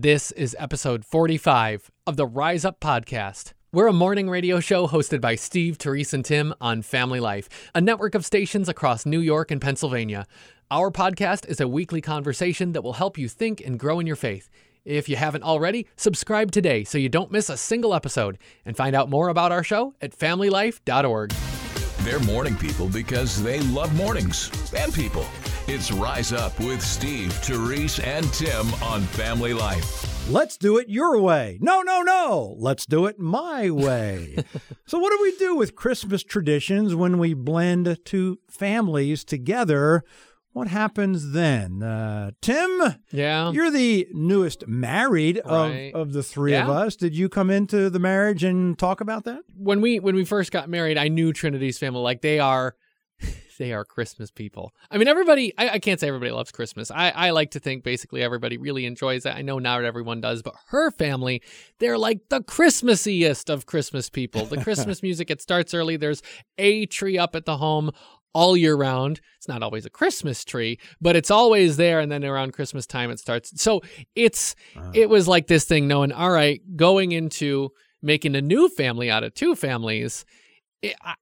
This is episode 45 of the Rise Up Podcast. We're a morning radio show hosted by Steve, Therese, and Tim on Family Life, a network of stations across New York and Pennsylvania. Our podcast is a weekly conversation that will help you think and grow in your faith. If you haven't already, subscribe today so you don't miss a single episode and find out more about our show at familylife.org. They're morning people because they love mornings and people. It's Rise Up with Steve, Therese, and Tim on Family Life. Let's do it your way. No, no, no. Let's do it my way. so, what do we do with Christmas traditions when we blend two families together? What happens then? Uh, Tim, Yeah. you're the newest married Right. of, of the three of us. Did you come into the marriage and talk about that? when we when we first got married, I knew Trinity's family like they are they are Christmas people. I mean, everybody. I, I can't say everybody loves Christmas. I, I like to think basically everybody really enjoys it. I know not everyone does, but her family, they're like the Christmassiest of Christmas people. The Christmas music it starts early. There's a tree up at the home all year round. It's not always a Christmas tree, but it's always there. And then around Christmas time, it starts. So it's uh-huh. it was like this thing knowing, all right, going into making a new family out of two families. It, I,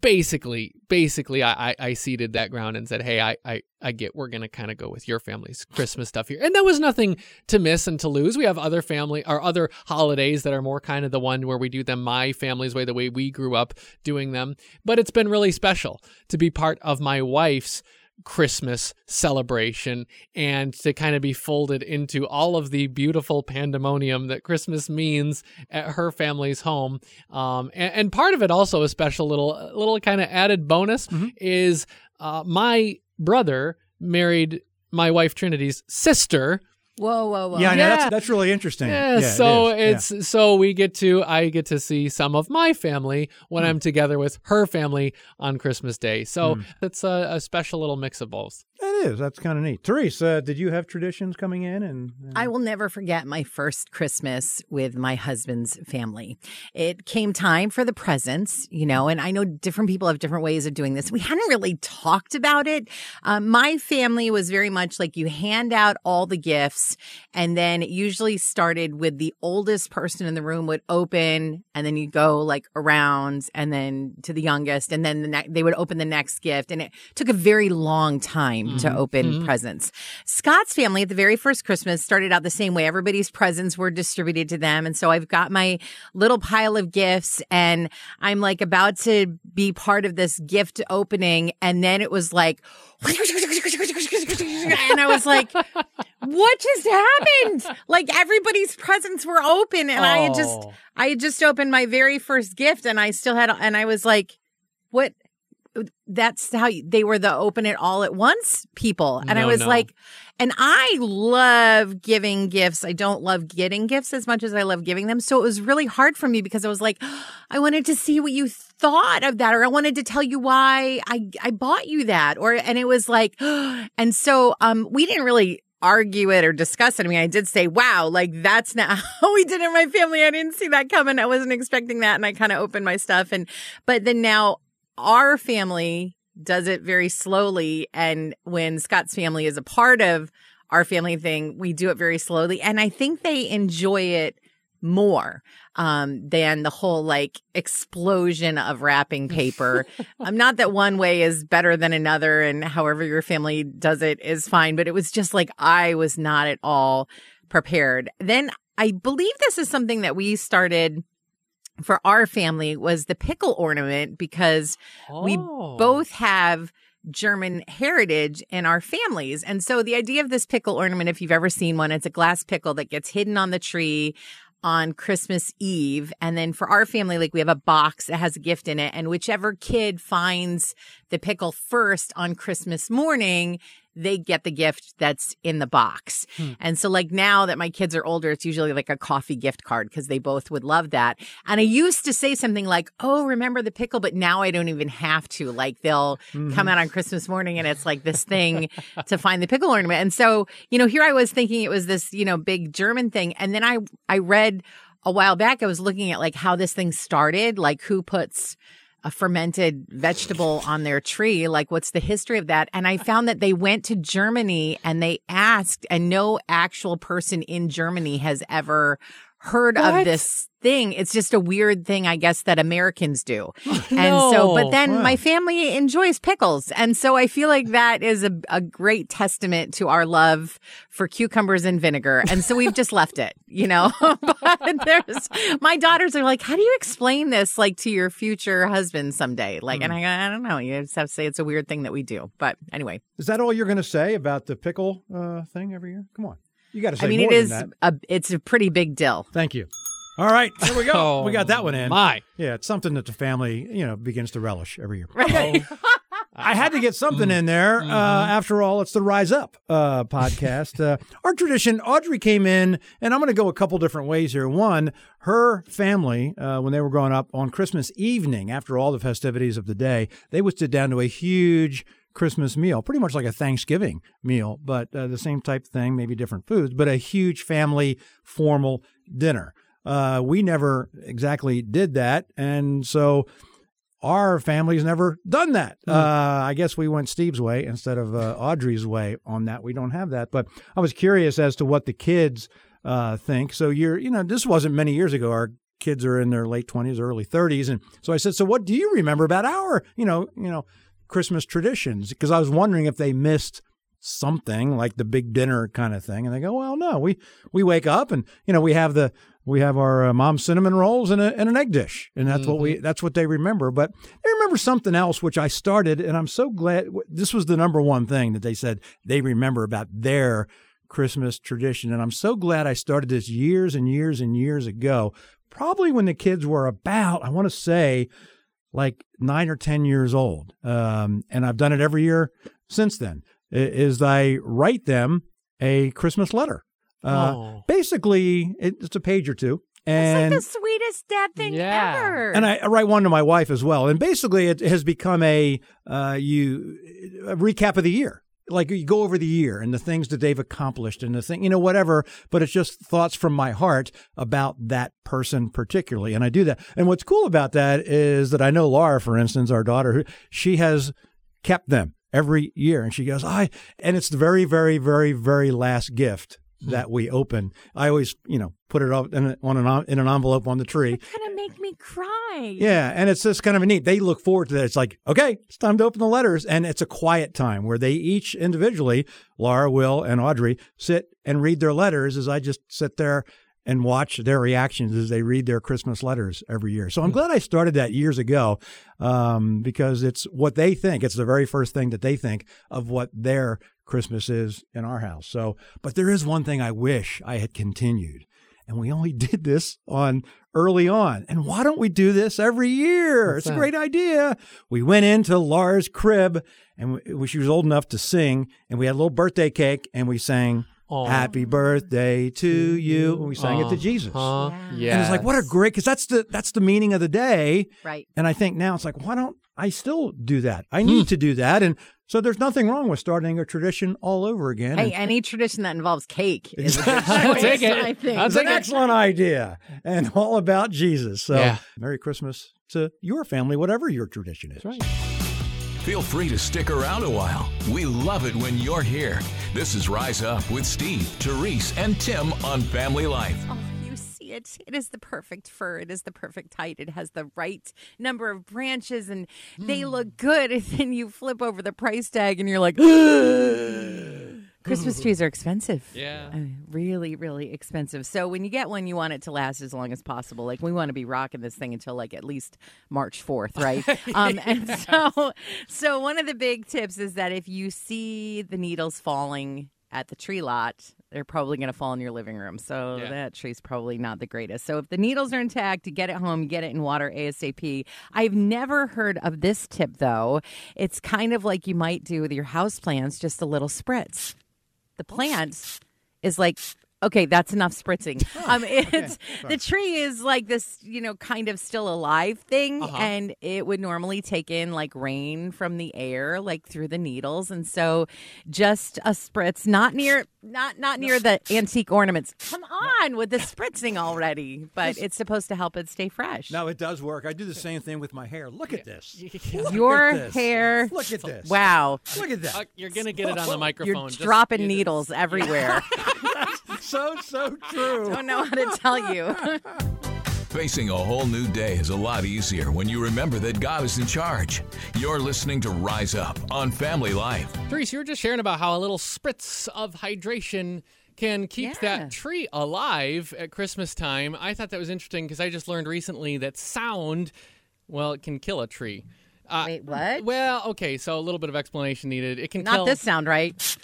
basically, basically, I, I I ceded that ground and said, hey, I I, I get we're gonna kind of go with your family's Christmas stuff here, and that was nothing to miss and to lose. We have other family or other holidays that are more kind of the one where we do them my family's way, the way we grew up doing them. But it's been really special to be part of my wife's Christmas celebration and to kind of be folded into all of the beautiful pandemonium that Christmas means at her family's home. Um, and, and part of it also a special little little kind of added bonus is uh, my brother married my wife Trinity's sister. Whoa, whoa, whoa. yeah, I know, yeah. that's, that's really interesting. Yeah, it so is. Yeah. it's so we get to I get to see some of my family when Hmm. I'm together with her family on Christmas Day. So Hmm. it's a, a special little mix of both. Is. That's kind of neat. Therese, uh, did you have traditions coming in? And, and I will never forget my first Christmas with my husband's family. It came time for the presents, you know, and I know different people have different ways of doing this. We hadn't really talked about it. Um, my family was very much like you hand out all the gifts, and then it usually started with the oldest person in the room would open, and then you go like around, and then to the youngest, and then the ne- they would open the next gift, and it took a very long time to Mm-hmm. open mm-hmm. presents. Scott's family at the very first Christmas started out the same way. Everybody's presents were distributed to them. And so I've got my little pile of gifts and I'm like about to be part of this gift opening. And then it was like, and I was like, what just happened? Like everybody's presents were open and I had just, Oh. I had just opened my very first gift and I still had, and I was like, what? That's how you, they were the open it all at once people. And I was no. like, and I love giving gifts. I don't love getting gifts as much as I love giving them. So it was really hard for me because I was like, I wanted to see what you thought of that, or I wanted to tell you why I, I bought you that. Or, and it was like, and so, um, we didn't really argue it or discuss it. I mean, I did say, wow, like that's not how we did it in my family. I didn't see that coming. I wasn't expecting that. And I kind of opened my stuff. And, but then now our family does it very slowly. And when Scott's family is a part of our family thing, we do it very slowly. And I think they enjoy it more um, than the whole like explosion of wrapping paper. um, not that one way is better than another, and however your family does it is fine, but it was just like I was not at all prepared. Then I believe this is something that we started for our family was the pickle ornament because we Oh. both have German heritage in our families. And so the idea of this pickle ornament, if you've ever seen one, it's a glass pickle that gets hidden on the tree on Christmas Eve. And then for our family, like we have a box that has a gift in it. And whichever kid finds the pickle first on Christmas morning, they get the gift that's in the box. Hmm. And so like now that my kids are older, it's usually like a coffee gift card because they both would love that. And I used to say something like, Oh, remember the pickle? But now I don't even have to. Like they'll mm-hmm. come out on Christmas morning and it's like this thing to find the pickle ornament. And so, you know, here I was thinking it was this, you know, big German thing. And then I, I read a while back, I was looking at like how this thing started, like who puts a fermented vegetable on their tree. Like, what's the history of that? And I found that they went to Germany and they asked, and no actual person in Germany has ever heard What? of this thing. It's just a weird thing, I guess, that Americans do. And so, but then Wow. my family enjoys pickles. And so I feel like that is a, a great testament to our love for cucumbers and vinegar. And so we've just left it, you know, but there's, my daughters are like, how do you explain this like to your future husband someday? Like, and I, go, I don't know. You just have to say it's a weird thing that we do. But anyway, Is that all you're going to say about the pickle uh, thing every year? Come on. You got to say I mean, more it is a, it's a pretty big deal. Thank you. All right. There we go. we got that one in. Oh, My. Yeah, it's something that the family, you know, begins to relish every year. Right. I had to get something in there. Uh, after all, it's the Rise Up uh, podcast. Uh, our tradition, Audrey came in, and I'm going to go a couple different ways here. One, her family, uh, when they were growing up on Christmas evening, after all the festivities of the day, they would sit down to a huge Christmas meal, pretty much like a Thanksgiving meal, but uh, the same type thing, maybe different foods, but a huge family formal dinner. Uh, we never exactly did that. And so our family's never done that. Uh, I guess we went Steve's way instead of uh, Audrey's way on that. We don't have that. But I was curious as to what the kids uh, think. So you're, you know, this wasn't many years ago. Our kids are in their late twenties, early thirties, and so I said, "So what do you remember about our, you know, you know, Christmas traditions?" Because I was wondering if they missed something like the big dinner kind of thing, and they go, "Well, no, we we wake up and you know we have the." We have our uh, mom's cinnamon rolls and, a, and an egg dish, and that's what we that's what they remember. But they remember something else, which I started, and I'm so glad this was the number one thing that they said they remember about their Christmas tradition. And I'm so glad I started this years and years and years ago, probably when the kids were about, I want to say, like nine or 10 years old. Um, and I've done it every year since then, is I write them a Christmas letter. Uh, Oh. Basically, it's a page or two. It's And like the sweetest dad thing Yeah. ever. and I, I write one to my wife as well. And basically, it has become a uh, you a recap of the year. Like you go over the year and the things that they've accomplished and the thing, you know, whatever. But it's just thoughts from my heart about that person particularly, and I do that. And what's cool about that is that I know Laura, for instance, our daughter, who she has kept them every year, and she goes, I, and it's the very, very, very, very last gift Hmm. that we open. I always, you know, put it up in, on an in an envelope on the tree. It's gonna make me cry. Yeah, and it's just kind of neat. They look forward to that. It's like, okay, it's time to open the letters, and it's a quiet time where they each individually, Laura, Will, and Audrey, sit and read their letters. As I just sit there and watch their reactions as they read their Christmas letters every year. So I'm glad I started that years ago um, because it's what they think. It's the very first thing that they think of what their Christmas is in our house. So, but there is one thing I wish I had continued and we only did this on early on. And why don't we do this every year? What's it's a great idea. We went into Laura's crib and we, she was old enough to sing, and we had a little birthday cake, and we sang Aw. "Happy Birthday to you," and we sang it to Jesus. Uh-huh. Yeah. Yeah. And it's like, what a great, because that's the that's the meaning of the day. Right. And I think now it's like, why don't I still do that? I need to do that, and so there's nothing wrong with starting a tradition all over again. Hey, And any tradition that involves cake is a I'll take it. I think. I'll It's an it. excellent idea and all about Jesus. So, Yeah. Merry Christmas to your family, whatever your tradition is. That's right. Feel free to stick around a while. We love it when you're here. This is Rise Up with Steve, Therese, and Tim on Family Life. Oh, you see it. It is the perfect fir. It is the perfect height. It has the right number of branches and they hmm. look good. And then you flip over the price tag and you're like, Christmas trees are expensive. Yeah. I mean, really, really expensive. So when you get one, you want it to last as long as possible. Like we want to be rocking this thing until like at least March fourth, right? um, and so, so one of the big tips is that if you see the needles falling at the tree lot, they're probably going to fall in your living room. So Yeah. that tree's probably not the greatest. So if the needles are intact, get it home, get it in water ASAP. I've never heard of this tip though. It's kind of like you might do with your house plants, just a little spritz the plant is like Okay, that's enough spritzing. Um, it's the tree is like this, you know, kind of still alive thing, Uh-huh. and it would normally take in like rain from the air, like through the needles, and so just a spritz, not near, not not near the antique ornaments. Come on with the spritzing already, but it's supposed to help it stay fresh. No, it does work. I do the same thing with my hair. Look at this. Your at this. hair, Look at this. wow, Look at that. Uh, you're gonna get it on the microphone. you're Just- dropping you just- needles everywhere. So, so true. Don't know how to tell you. Facing a whole new day is a lot easier when you remember that God is in charge. You're listening to Rise Up on Family Life. Therese, you were just sharing about how a little spritz of hydration can keep Yeah. that tree alive at Christmas time. I thought that was interesting because I just learned recently that sound, well, it can kill a tree. Uh, Wait, what? Well, okay, so a little bit of explanation needed. It can Not kill. this sound right.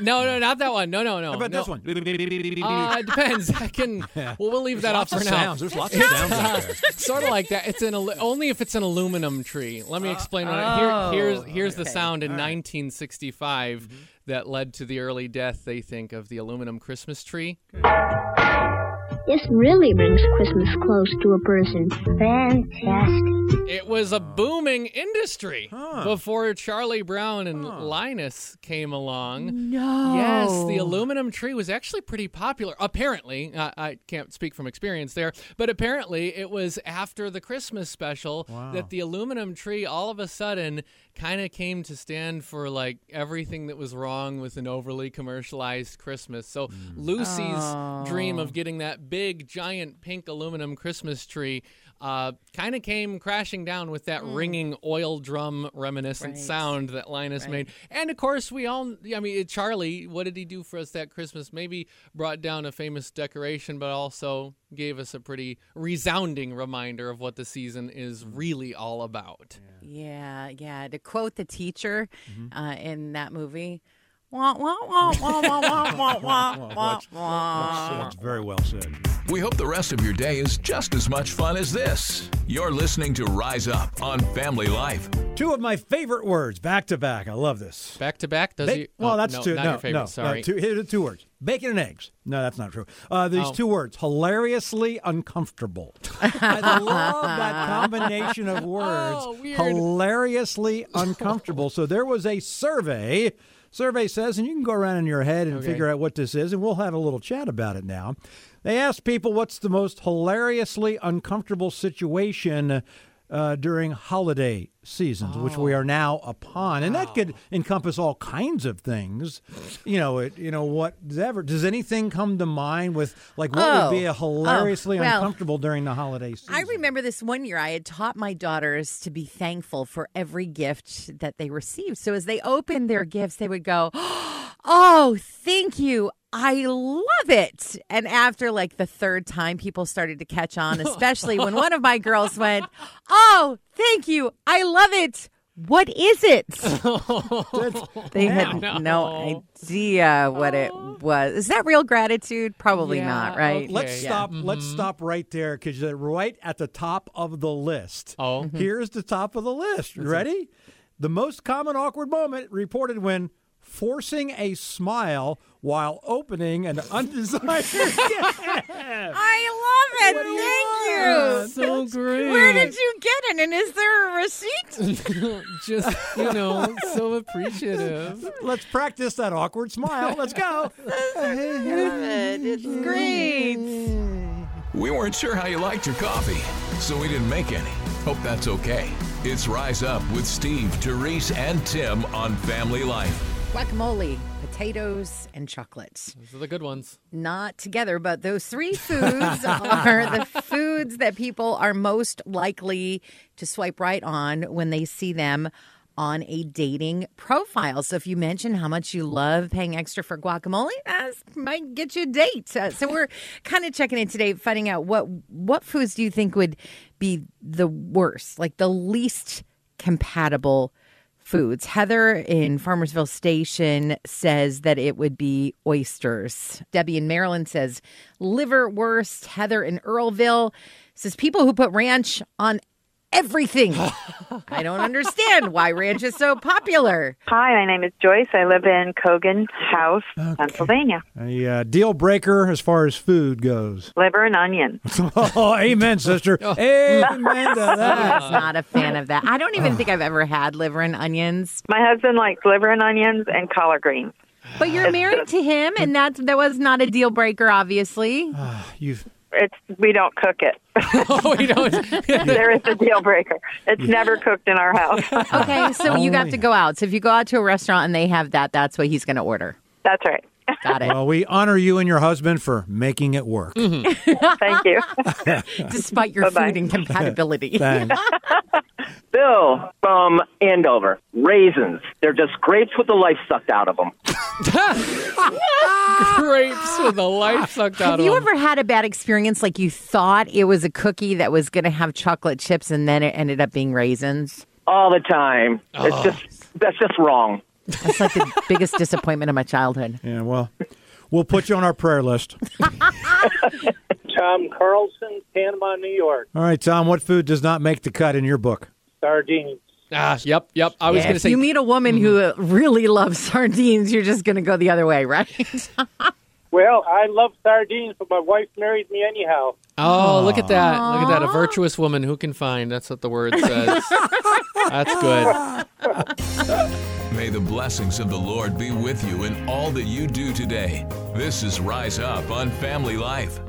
No, no, not that one. No, no, no. How about no. this one? Uh, it depends. I can. Well, we'll leave that off Lots for now. sounds. There's lots of sounds out there. sort of like that. It's an alu- only if it's an aluminum tree. Let me explain. what I, oh, here, here's here's the sound in 1965 that led to the early death. They think of the aluminum Christmas tree. This really brings Christmas close to a person. Fantastic. It was a booming industry before Charlie Brown and Linus came along. No. Yes, the aluminum tree was actually pretty popular. Apparently, uh, I can't speak from experience there, but apparently it was after the Christmas special that the aluminum tree all of a sudden kind of came to stand for like everything that was wrong with an overly commercialized Christmas. So Lucy's dream of getting that big giant pink aluminum Christmas tree uh, kind of came crashing down with that ringing oil drum reminiscent Right. sound that Linus made. And of course, we all, I mean, Charlie, what did he do for us that Christmas? Maybe brought down a famous decoration, but also gave us a pretty resounding reminder of what the season is really all about. Yeah, yeah. To quote the teacher Mm-hmm. uh, in that movie, That's very well said. We hope the rest of your day is just as much fun as this. You're listening to Rise Up on Family Life. Two of my favorite words, back to back. I love this. Back to back? Does ba- you, well, oh, that's no, two. Not no, your favorite, no, sorry. No, two, here are two words: bacon and eggs. No, that's not true. Uh, these oh. two words: hilariously uncomfortable. I love that combination of words. Oh, weird. hilariously uncomfortable. so there was a survey Survey says, and you can go around in your head and Okay. figure out what this is, and we'll have a little chat about it now. They asked people what's the most hilariously uncomfortable situation uh, during holiday seasons, which we are now upon, and that could encompass all kinds of things. You know, it. You know, whatever. Does anything come to mind with like what Oh. would be a hilariously Oh, well, uncomfortable during the holiday season? I remember this one year I had taught my daughters to be thankful for every gift that they received. So as they opened their gifts, they would go, Oh, thank you. I love it. And after like the third time, people started to catch on, especially when one of my girls went, Oh, thank you. I love it. What is it? They had No. no idea what it was. Is that real gratitude? Probably Yeah, not, right? Let's Okay. stop. Let's Mm-hmm. stop right there because right at the top of the list. Oh. Mm-hmm. here's the top of the list. You Ready? The most common awkward moment reported when forcing a smile while opening an undesired gift. I love it. Thank you. so great. Where did you get it? And is there a receipt? Just, you know, so appreciative. Let's practice that awkward smile. Let's go. it. it's great. We weren't sure how you liked your coffee, so we didn't make any. Hope that's okay. It's Rise Up with Steve, Therese, and Tim on Family Life. Guacamole, potatoes, and chocolate. Those are the good ones. Not together, but those three foods are the foods that people are most likely to swipe right on when they see them on a dating profile. So if you mention how much you love paying extra for guacamole, that might get you a date. Uh, so we're kind of checking in today, finding out what what foods do you think would be the worst, like the least compatible foods. Heather in Farmersville Station says that it would be oysters. Debbie in Maryland says liverwurst. Heather in Earlville says people who put ranch on everything. I don't understand why ranch is so popular. Hi, my name is Joyce. I live in Cogan House, Pennsylvania. A uh, deal breaker as far as food goes. Liver and onion. oh, amen, sister. Amen to I that. was not a fan of that. I don't even think I've ever had liver and onions. My husband likes liver and onions and collard greens. But you're married to him, and that's that was not a deal breaker, obviously. You've It's we don't cook it. oh, we don't. there is a deal breaker. It's never cooked in our house. Okay, so you got Only- to go out. So if you go out to a restaurant and they have that, that's what he's going to order. That's right. Got it. well, we honor you and your husband for making it work. Mm-hmm. Thank you. Despite your Bye-bye. food incompatibility. Bill from Andover. Raisins. They're just grapes with the life sucked out of them. Grapes with the life sucked out Have of you ever had a bad experience like you thought it was a cookie that was going to have chocolate chips and then it ended up being raisins? All the time. It's oh. just that's just wrong. That's like the biggest disappointment of my childhood. Yeah, well, we'll put you on our prayer list. Tom Carlson, Panama, New York. All right, Tom, what food does not make the cut in your book? Sardines. Ah, yep, yep. I was Yeah, going to if say. you meet a woman who uh, really loves sardines, you're just going to go the other way, right? Well, I love sardines, but my wife married me anyhow. oh, look at that! Look at that! A virtuous woman who can find. That's what the word says. That's good. May the blessings of the Lord be with you in all that you do today. This is Rise Up on Family Life.